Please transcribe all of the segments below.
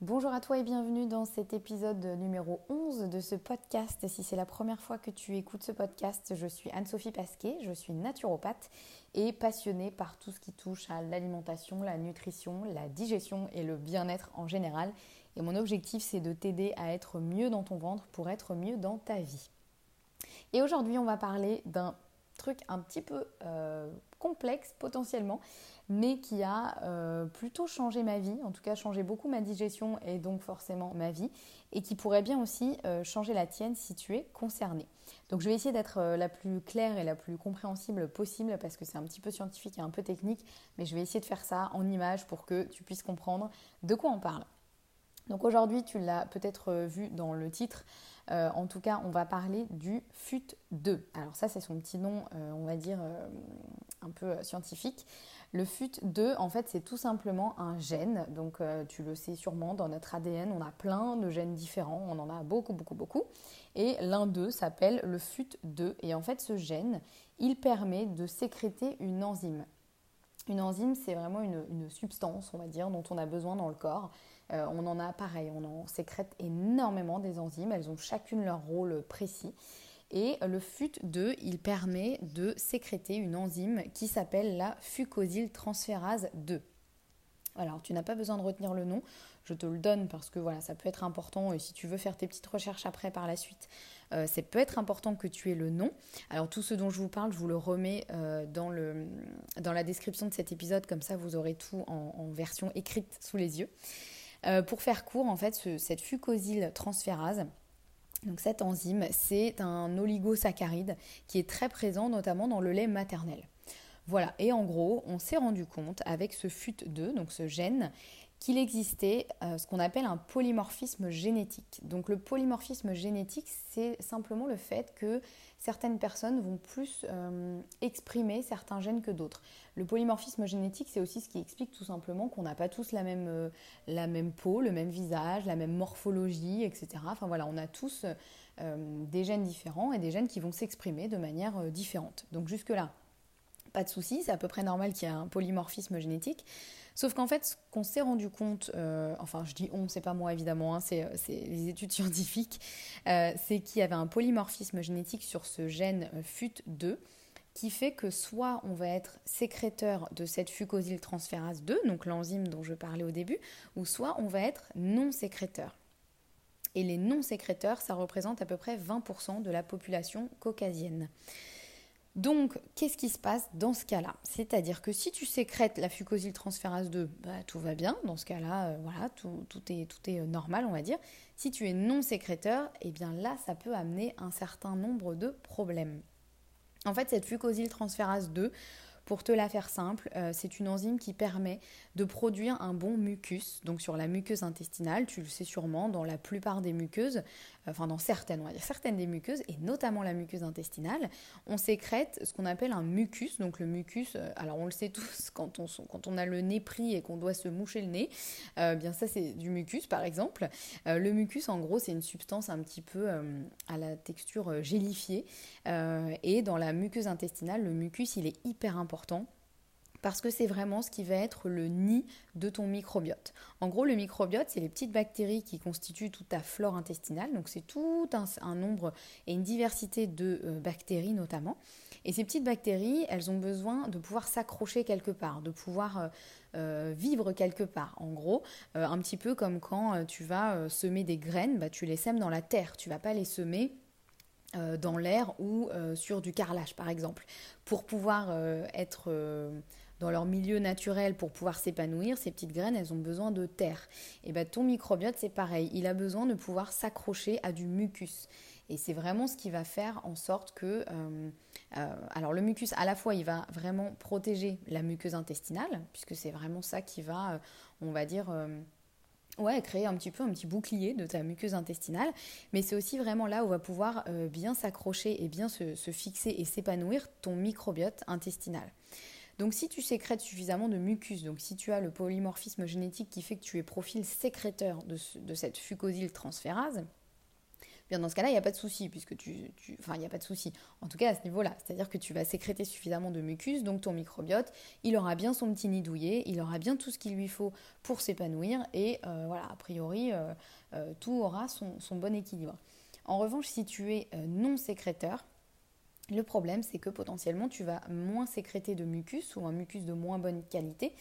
Bonjour à toi et bienvenue dans cet épisode numéro 11 de ce podcast. Si c'est la première fois que tu écoutes ce podcast, je suis Anne-Sophie Pasquet, je suis naturopathe et passionnée par tout ce qui touche à l'alimentation, la nutrition, la digestion et le bien-être en général. Et mon objectif, c'est de t'aider à être mieux dans ton ventre pour être mieux dans ta vie. Et aujourd'hui, on va parler d'un truc un petit peu euh, complexe potentiellement, mais qui a euh, plutôt changé ma vie, en tout cas changé beaucoup ma digestion et donc forcément ma vie, et qui pourrait bien aussi euh, changer la tienne si tu es concerné. Donc je vais essayer d'être la plus claire et la plus compréhensible possible parce que c'est un petit peu scientifique et un peu technique, mais je vais essayer de faire ça en images pour que tu puisses comprendre de quoi on parle. Donc aujourd'hui, tu l'as peut-être vu dans le titre, en tout cas, on va parler du FUT2. Alors ça, c'est son petit nom, on va dire, un peu scientifique. Le FUT2, en fait, c'est tout simplement un gène. Donc, euh, tu le sais sûrement, dans notre ADN, on a plein de gènes différents. On en a beaucoup, beaucoup, beaucoup. Et l'un d'eux s'appelle le FUT2. Et en fait, ce gène, il permet de sécréter une enzyme. Une enzyme, c'est vraiment une, substance, on va dire, dont on a besoin dans le corps. Euh, on en a pareil, on en sécrète énormément des enzymes. Elles ont chacune leur rôle précis. Et le FUT2, il permet de sécréter une enzyme qui s'appelle la fucosyltransférase 2. Alors, tu n'as pas besoin de retenir le nom, je te le donne parce que voilà, ça peut être important et si tu veux faire tes petites recherches après par la suite, euh, c'est peut-être important que tu aies le nom. Alors, tout ce dont je vous parle, je vous le remets euh, dans la description de cet épisode, comme ça vous aurez tout en, version écrite sous les yeux. Euh, pour faire court, en fait, cette fucosyltransférase, donc cette enzyme, c'est un oligosaccharide qui est très présent notamment dans le lait maternel. Voilà, et en gros, on s'est rendu compte avec ce FUT2, donc ce gène, qu'il existait euh, ce qu'on appelle un polymorphisme génétique. Donc le polymorphisme génétique, c'est simplement le fait que certaines personnes vont plus euh, exprimer certains gènes que d'autres. Le polymorphisme génétique, c'est aussi ce qui explique tout simplement qu'on n'a pas tous la même, euh, la même peau, le même visage, la même morphologie, etc. Enfin voilà, on a tous des gènes différents et des gènes qui vont s'exprimer de manière différente. Donc jusque-là, pas de souci, c'est à peu près normal qu'il y ait un polymorphisme génétique. Sauf qu'en fait, ce qu'on s'est rendu compte, euh, enfin je dis on, c'est pas moi évidemment, hein, c'est, les études scientifiques, euh, c'est qu'il y avait un polymorphisme génétique sur ce gène euh, FUT2 qui fait que soit on va être sécréteur de cette fucosyltransférase 2, donc l'enzyme dont je parlais au début, ou soit on va être non sécréteur. Et les non sécréteurs, ça représente à peu près 20% de la population caucasienne. Donc, qu'est-ce qui se passe dans ce cas-là? C'est-à-dire que si tu sécrètes la fucosyltransférase 2, bah, tout va bien. Dans ce cas-là, euh, voilà, tout, est, euh, normal, on va dire. Si tu es non sécréteur, eh bien là, ça peut amener un certain nombre de problèmes. En fait, cette fucosyltransférase 2, pour te la faire simple, euh, c'est une enzyme qui permet de produire un bon mucus, donc sur la muqueuse intestinale, tu le sais sûrement, dans la plupart des muqueuses, enfin dans certaines, on va dire certaines des muqueuses, et notamment la muqueuse intestinale, on sécrète ce qu'on appelle un mucus. Donc le mucus, euh, alors on le sait tous, quand on, quand on a le nez pris et qu'on doit se moucher le nez, euh, bien ça c'est du mucus par exemple. le mucus en gros c'est une substance un petit peu à la texture gélifiée, et dans la muqueuse intestinale, le mucus il est hyper important parce que c'est vraiment ce qui va être le nid de ton microbiote. En gros, le microbiote, c'est les petites bactéries qui constituent toute ta flore intestinale, donc c'est tout un, nombre et une diversité de euh, bactéries notamment. Et ces petites bactéries, elles ont besoin de pouvoir s'accrocher quelque part, de pouvoir euh, euh, vivre quelque part. En gros, un petit peu comme quand tu vas semer des graines, bah, tu les sèmes dans la terre, tu vas pas les semer dans l'air ou sur du carrelage par exemple. Pour pouvoir être dans leur milieu naturel pour pouvoir s'épanouir, ces petites graines, elles ont besoin de terre. Et bien ton microbiote, c'est pareil, il a besoin de pouvoir s'accrocher à du mucus. Et c'est vraiment ce qui va faire en sorte que... Euh, euh, alors le mucus, à la fois, il va vraiment protéger la muqueuse intestinale, puisque c'est vraiment ça qui va, euh, on va dire... Ouais, créer un petit peu un petit bouclier de ta muqueuse intestinale, mais c'est aussi vraiment là où va pouvoir bien s'accrocher et bien se, fixer et s'épanouir ton microbiote intestinal. Donc si tu sécrètes suffisamment de mucus, donc si tu as le polymorphisme génétique qui fait que tu es profil sécréteur de, cette fucosyltransférase, bien dans ce cas-là, il n'y a pas de souci, puisque tu, Enfin, il n'y a pas de souci. En tout cas, à ce niveau-là. C'est-à-dire que tu vas sécréter suffisamment de mucus, donc ton microbiote, il aura bien son petit nid douillet, il aura bien tout ce qu'il lui faut pour s'épanouir, et euh, voilà, a priori, euh, euh, tout aura son, son, bon équilibre. En revanche, si tu es non sécréteur, le problème, c'est que potentiellement, tu vas moins sécréter de mucus ou un mucus de moins bonne qualité.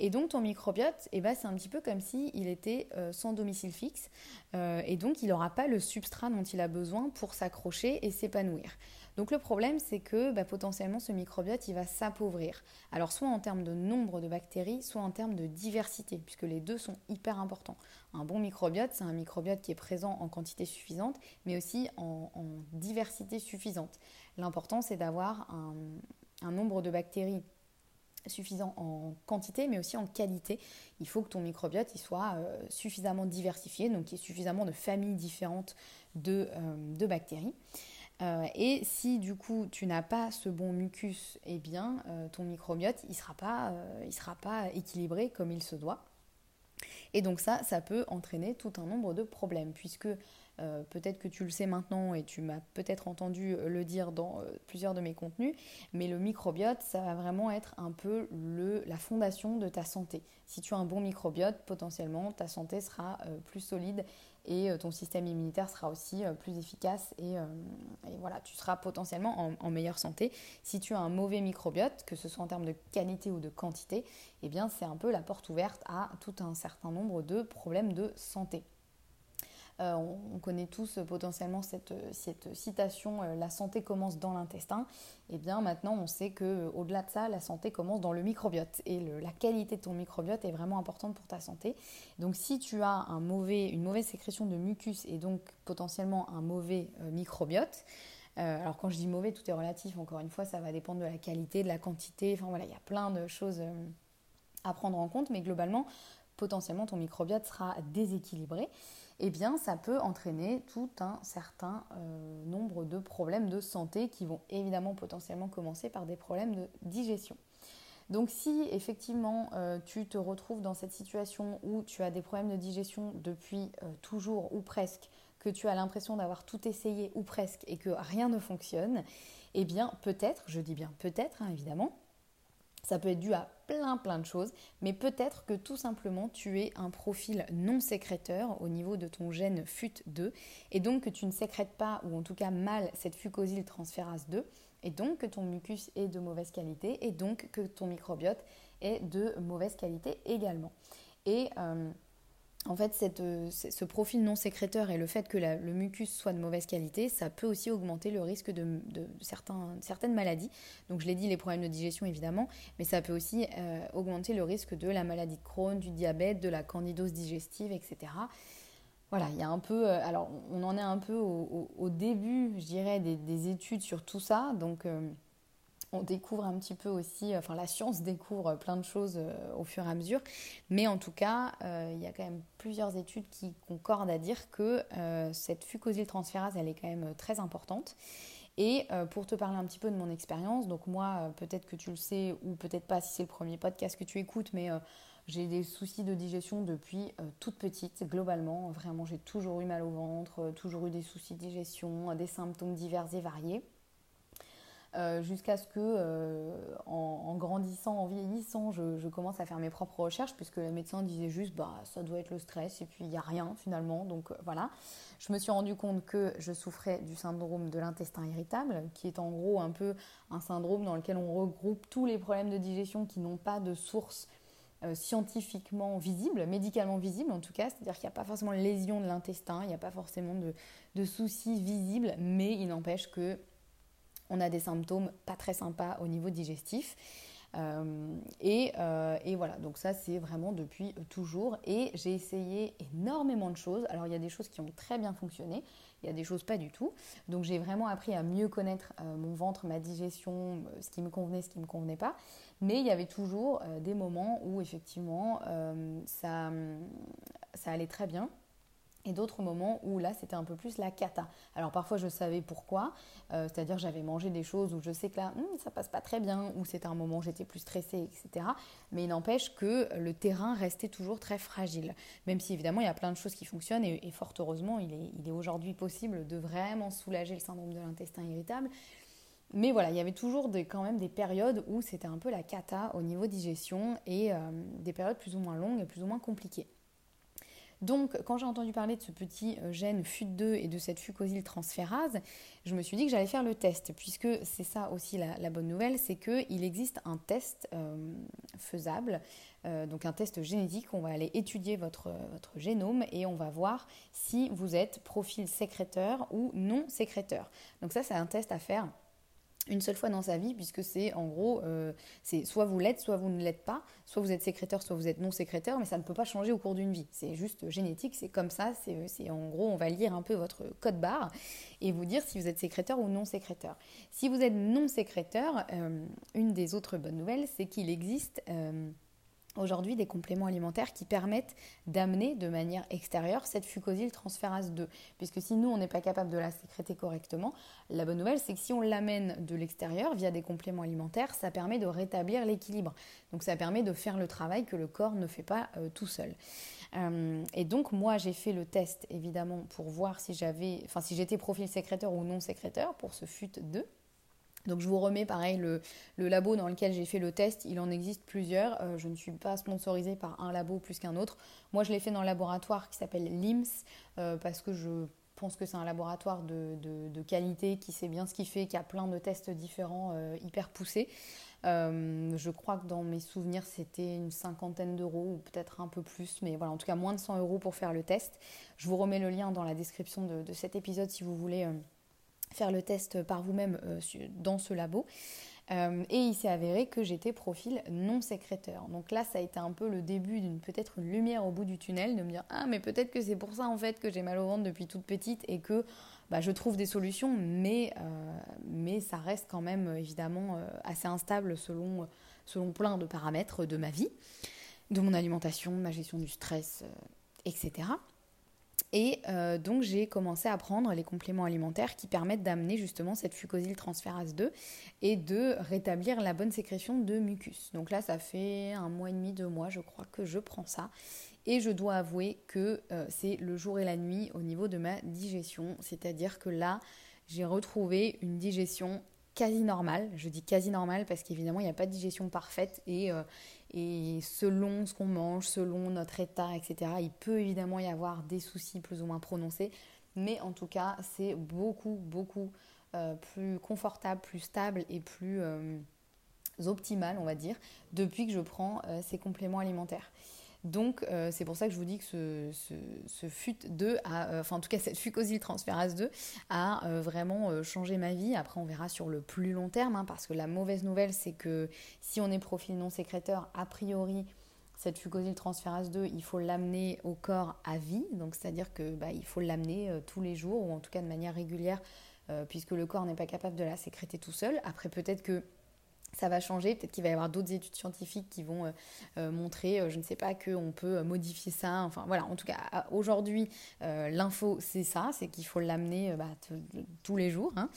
Et donc, ton microbiote, eh ben, c'est un petit peu comme s'il était euh, sans domicile fixe. Euh, et donc, il n'aura pas le substrat dont il a besoin pour s'accrocher et s'épanouir. Donc le problème, c'est que bah, potentiellement ce microbiote, il va s'appauvrir. Alors soit en termes de nombre de bactéries, soit en termes de diversité, puisque les deux sont hyper importants. Un bon microbiote, c'est un microbiote qui est présent en quantité suffisante, mais aussi en, diversité suffisante. L'important, c'est d'avoir un, nombre de bactéries suffisant en quantité mais aussi en qualité. Il faut que ton microbiote soit euh, suffisamment diversifié, donc qu'il y ait suffisamment de familles différentes de euh, bactéries. Euh, et si du coup tu n'as pas ce bon mucus, eh bien euh, ton microbiote il sera pas, euh, sera pas équilibré comme il se doit. Et donc ça, ça peut entraîner tout un nombre de problèmes puisque peut-être que tu le sais maintenant et tu m'as peut-être entendu le dire dans plusieurs de mes contenus, mais le microbiote, ça va vraiment être un peu le, la fondation de ta santé. Si tu as un bon microbiote, potentiellement ta santé sera plus solide et euh, ton système immunitaire sera aussi euh, plus efficace euh, et, voilà, tu seras potentiellement en, meilleure santé. Si tu as un mauvais microbiote, que ce soit en termes de qualité ou de quantité, eh bien c'est un peu la porte ouverte à tout un certain nombre de problèmes de santé. Euh, on, connaît tous euh, potentiellement cette, citation euh, La santé commence dans l'intestin. Et eh bien maintenant, on sait que au-delà de ça, la santé commence dans le microbiote. Et la qualité de ton microbiote est vraiment importante pour ta santé. Donc si tu as une mauvaise sécrétion de mucus et donc potentiellement un mauvais microbiote, alors quand je dis mauvais, tout est relatif. Encore une fois, ça va dépendre de la qualité, de la quantité. Enfin voilà, il y a plein de choses à prendre en compte. Mais globalement, potentiellement, ton microbiote sera déséquilibré eh bien ça peut entraîner tout un certain euh, nombre de problèmes de santé qui vont évidemment potentiellement commencer par des problèmes de digestion. Donc si effectivement euh, tu te retrouves dans cette situation où tu as des problèmes de digestion depuis euh, toujours ou presque, que tu as l'impression d'avoir tout essayé ou presque et que rien ne fonctionne, eh bien peut-être, je dis bien peut-être hein, évidemment, ça peut être dû à plein plein de choses, mais peut-être que tout simplement tu es un profil non sécréteur au niveau de ton gène FUT2 et donc que tu ne sécrètes pas ou en tout cas mal cette fucosyltransférase 2 et donc que ton mucus est de mauvaise qualité et donc que ton microbiote est de mauvaise qualité également. Et euh, en fait, euh, ce profil non sécréteur et le fait que le mucus soit de mauvaise qualité, ça peut aussi augmenter le risque de, certaines maladies. Donc, je l'ai dit, les problèmes de digestion évidemment, mais ça peut aussi euh, augmenter le risque de la maladie de Crohn, du diabète, de la candidose digestive, etc. Voilà, il y a un peu. Euh, alors, on en est un peu au, début, je dirais, des, études sur tout ça. Donc, on découvre un petit peu aussi, euh, enfin la science découvre plein de choses euh, au fur et à mesure, mais en tout cas, euh, il y a quand même plusieurs études qui concordent à dire que cette fucosyltransférase, elle est quand même très importante. Et pour te parler un petit peu de mon expérience, donc moi, peut-être que tu le sais ou peut-être pas si c'est le premier podcast que tu écoutes, mais j'ai des soucis de digestion depuis toute petite, globalement. Vraiment, j'ai toujours eu mal au ventre, toujours eu des soucis de digestion, des symptômes divers et variés. Euh, jusqu'à ce que, euh, en, grandissant, en vieillissant, je, commence à faire mes propres recherches, puisque les médecins disaient juste, bah, ça doit être le stress, et puis il n'y a rien finalement. Donc euh, voilà, je me suis rendu compte que je souffrais du syndrome de l'intestin irritable, qui est en gros un peu un syndrome dans lequel on regroupe tous les problèmes de digestion qui n'ont pas de source scientifiquement visible, médicalement visible en tout cas, c'est-à-dire qu'il n'y a pas forcément de lésion de l'intestin, il n'y a pas forcément de, soucis visibles, mais il n'empêche que on a des symptômes pas très sympas au niveau digestif. Euh, euh, et, voilà, donc ça c'est vraiment depuis toujours. Et j'ai essayé énormément de choses. Alors il y a des choses qui ont très bien fonctionné, il y a des choses pas du tout. Donc j'ai vraiment appris à mieux connaître euh, mon ventre, ma digestion, ce qui me convenait, ce qui me convenait pas. Mais il y avait toujours des moments où effectivement ça allait très bien et d'autres moments où là c'était un peu plus la cata. Alors parfois je savais pourquoi, euh, c'est-à-dire j'avais mangé des choses où je sais que là hmm, ça passe pas très bien, ou c'était un moment où j'étais plus stressée, etc. Mais il n'empêche que le terrain restait toujours très fragile. Même si évidemment il y a plein de choses qui fonctionnent et, fort heureusement il est, aujourd'hui possible de vraiment soulager le syndrome de l'intestin irritable. Mais voilà, il y avait toujours quand même des périodes où c'était un peu la cata au niveau digestion et euh, des périodes plus ou moins longues et plus ou moins compliquées. Donc, quand j'ai entendu parler de ce petit euh, gène FUT2 et de cette fucosyltransférase, je me suis dit que j'allais faire le test, puisque c'est ça aussi la, bonne nouvelle, c'est qu'il existe un test euh, faisable, euh, donc un test génétique. On va aller étudier votre génome et on va voir si vous êtes profil sécréteur ou non sécréteur. Donc ça, c'est un test à faire une seule fois dans sa vie, puisque c'est en gros, euh, c'est soit vous l'êtes, soit vous ne l'êtes pas, soit vous êtes sécréteur, soit vous êtes non sécréteur, mais ça ne peut pas changer au cours d'une vie. C'est juste génétique, c'est comme ça, c'est en gros, on va lire un peu votre code barre et vous dire si vous êtes sécréteur ou non sécréteur. Si vous êtes non sécréteur, euh, une des autres bonnes nouvelles, c'est qu'il existe... Euh, aujourd'hui des compléments alimentaires qui permettent d'amener de manière extérieure cette fucosyltransférase 2. Puisque si nous, on n'est pas capable de la sécréter correctement, la bonne nouvelle, c'est que si on l'amène de l'extérieur via des compléments alimentaires, ça permet de rétablir l'équilibre. Donc ça permet de faire le travail que le corps ne fait pas euh, tout seul. Euh, et donc moi, j'ai fait le test, évidemment, pour voir si j'avais, enfin si j'étais profil sécréteur ou non sécréteur pour ce FUT2. Donc je vous remets pareil le, labo dans lequel j'ai fait le test, il en existe plusieurs. Euh, je ne suis pas sponsorisée par un labo plus qu'un autre. Moi je l'ai fait dans le laboratoire qui s'appelle LIMS euh, parce que je pense que c'est un laboratoire de, qualité qui sait bien ce qu'il fait, qui a plein de tests différents euh, hyper poussés. je crois que dans mes souvenirs c'était une cinquantaine d'euros ou peut-être un peu plus, mais voilà en tout cas moins de 100 euros pour faire le test. Je vous remets le lien dans la description de, de cet épisode si vous voulez faire le test par vous-même euh, dans ce labo. Euh, et il s'est avéré que j'étais profil non sécréteur. Donc là, ça a été un peu le début d'une peut-être une lumière au bout du tunnel, de me dire ah mais peut-être que c'est pour ça en fait que j'ai mal au ventre depuis toute petite et que bah, je trouve des solutions, mais, euh, mais ça reste quand même évidemment assez instable selon, selon plein de paramètres de ma vie, de mon alimentation, de ma gestion du stress, etc. Et euh, donc j'ai commencé à prendre les compléments alimentaires qui permettent d'amener justement cette fucosyltransférase 2 et de rétablir la bonne sécrétion de mucus. Donc là ça fait un mois et demi, deux mois je crois que je prends ça. Et je dois avouer que euh, c'est le jour et la nuit au niveau de ma digestion. C'est-à-dire que là j'ai retrouvé une digestion quasi normale. Je dis quasi normale parce qu'évidemment il n'y a pas de digestion parfaite et, euh, et selon ce qu'on mange, selon notre état, etc., il peut évidemment y avoir des soucis plus ou moins prononcés. Mais en tout cas, c'est beaucoup, beaucoup euh, plus confortable, plus stable et plus euh, optimal, on va dire, depuis que je prends euh, ces compléments alimentaires. Donc euh, c'est pour ça que je vous dis que ce, ce, FUT2, a, euh, enfin en tout cas cette fucosyltransférase 2 a euh, vraiment changé ma vie. Après on verra sur le plus long terme, hein, parce que la mauvaise nouvelle c'est que si on est profil non sécréteur, a priori cette fucosyltransférase 2, il faut l'amener au corps à vie, donc c'est-à-dire que bah, il faut l'amener tous les jours ou en tout cas de manière régulière, puisque le corps n'est pas capable de la sécréter tout seul. Après peut-être que ça va changer. Peut-être qu'il va y avoir d'autres études scientifiques qui vont euh, euh, montrer, euh, je ne sais pas, qu'on peut modifier ça. Enfin voilà, en tout cas, aujourd'hui, l'info, c'est ça, c'est qu'il faut l'amener bah, tous les jours. Hein.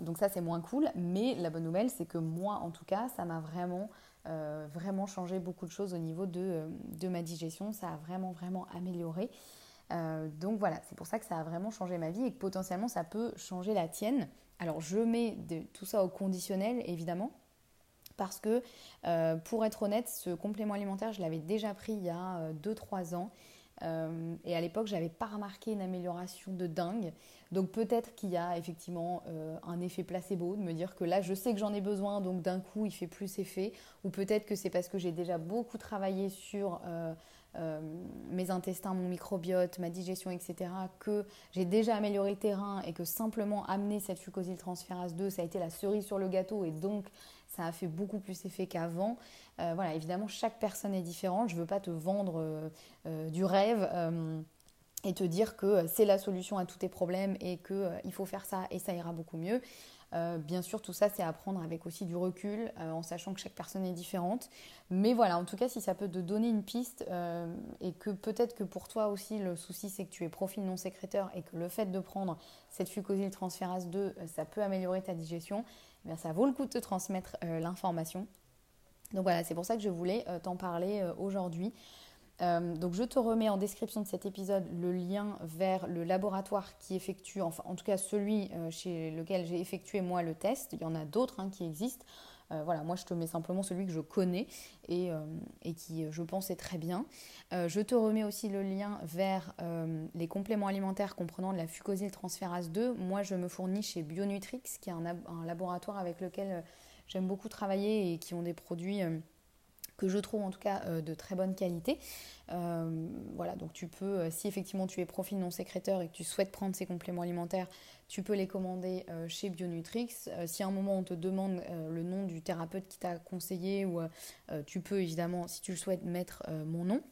donc ça, c'est moins cool. Mais la bonne nouvelle, c'est que moi, en tout cas, ça m'a vraiment, vraiment changé beaucoup de choses au niveau de, de ma digestion. Ça a vraiment, vraiment amélioré. donc voilà, c'est pour ça que ça a vraiment changé ma vie et que potentiellement, ça peut changer la tienne. Alors je mets tout ça au conditionnel, évidemment, parce que euh, pour être honnête, ce complément alimentaire, je l'avais déjà pris il y a 2-3 euh, ans. et à l'époque, j'avais pas remarqué une amélioration de dingue. Donc peut-être qu'il y a effectivement un effet placebo, de me dire que là, je sais que j'en ai besoin, donc d'un coup, il fait plus effet. Ou peut-être que c'est parce que j'ai déjà beaucoup travaillé sur euh, mes intestins, mon microbiote, ma digestion, etc., que j'ai déjà amélioré le terrain et que simplement amener cette transférase 2, ça a été la cerise sur le gâteau et donc ça a fait beaucoup plus effet qu'avant. Euh, voilà, évidemment, chaque personne est différente. Je ne veux pas te vendre euh, du rêve et te dire que c'est la solution à tous tes problèmes et qu'il faut faire ça et ça ira beaucoup mieux. Euh, bien sûr, tout ça, c'est à prendre avec aussi du recul, euh, en sachant que chaque personne est différente. Mais voilà, en tout cas, si ça peut te donner une piste, euh, et que peut-être que pour toi aussi, le souci, c'est que tu es profil non sécréteur et que le fait de prendre cette fucosyl transférase 2, ça peut améliorer ta digestion, eh ça vaut le coup de te transmettre l'information. Donc voilà, c'est pour ça que je voulais t'en parler aujourd'hui. Euh, donc je te remets en description de cet épisode le lien vers le laboratoire qui effectue, enfin en tout cas celui euh, chez lequel j'ai effectué moi le test. Il y en a d'autres hein, qui existent. Euh, voilà, moi je te mets simplement celui que je connais et, qui je pense est très bien. je te remets aussi le lien vers les compléments alimentaires comprenant de la fucosyl transférase 2. Moi je me fournis chez Bionutrix qui est un laboratoire avec lequel j'aime beaucoup travailler et qui ont des produits que je trouve en tout cas euh, de très bonne qualité. Euh, voilà, donc tu peux, euh, si effectivement tu es profil non sécréteur et que tu souhaites prendre ces compléments alimentaires, tu peux les commander chez Bionutrix. si à un moment on te demande le nom du thérapeute qui t'a conseillé, ou tu peux évidemment, si tu le souhaites, mettre mon nom.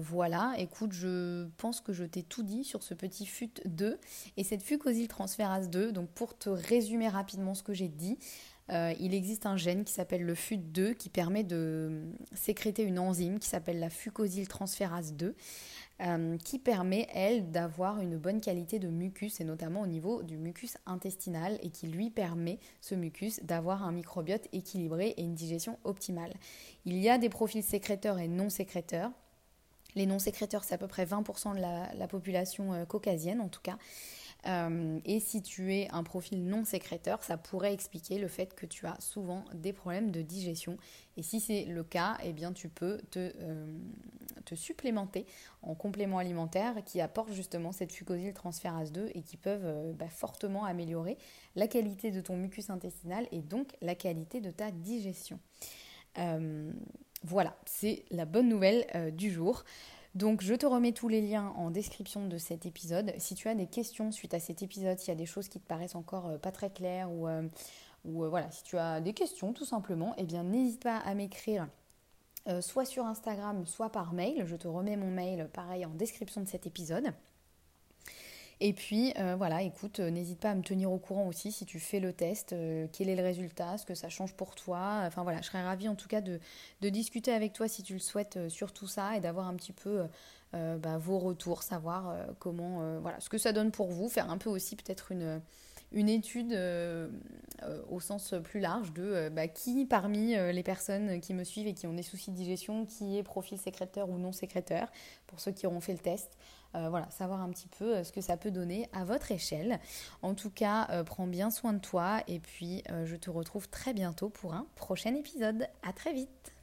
voilà, écoute, je pense que je t'ai tout dit sur ce petit FUT 2 et cette fucosyl transférase 2. Donc pour te résumer rapidement ce que j'ai dit, euh, il existe un gène qui s'appelle le FUT2 qui permet de sécréter une enzyme qui s'appelle la fucosyltransférase 2 euh, qui permet, elle, d'avoir une bonne qualité de mucus et notamment au niveau du mucus intestinal et qui lui permet, ce mucus, d'avoir un microbiote équilibré et une digestion optimale. Il y a des profils sécréteurs et non sécréteurs. Les non sécréteurs, c'est à peu près 20% de la population euh, caucasienne en tout cas. Euh, et si tu es un profil non sécréteur, ça pourrait expliquer le fait que tu as souvent des problèmes de digestion. Et si c'est le cas, eh bien tu peux te, euh, te supplémenter en compléments alimentaires qui apportent justement cette fucosyl transférase 2 et qui peuvent euh, bah, fortement améliorer la qualité de ton mucus intestinal et donc la qualité de ta digestion. voilà, c'est la bonne nouvelle du jour. Donc je te remets tous les liens en description de cet épisode. Si tu as des questions suite à cet épisode, s'il y a des choses qui te paraissent encore euh, pas très claires ou, euh, euh, voilà, si tu as des questions tout simplement, eh bien n'hésite pas à m'écrire soit sur Instagram, soit par mail. Je te remets mon mail pareil en description de cet épisode. Et puis euh, voilà, écoute, euh, n'hésite pas à me tenir au courant aussi si tu fais le test, euh, quel est le résultat, ce que ça change pour toi. Enfin voilà, je serais ravie en tout cas de, discuter avec toi si tu le souhaites sur tout ça et d'avoir un petit peu bah, vos retours, savoir comment, voilà, ce que ça donne pour vous, faire un peu aussi peut-être une étude au sens plus large de bah, qui parmi les personnes qui me suivent et qui ont des soucis de digestion, qui est profil sécréteur ou non sécréteur, pour ceux qui auront fait le test. Euh, voilà, savoir un petit peu euh, ce que ça peut donner à votre échelle. En tout cas, euh, prends bien soin de toi et puis je te retrouve très bientôt pour un prochain épisode. À très vite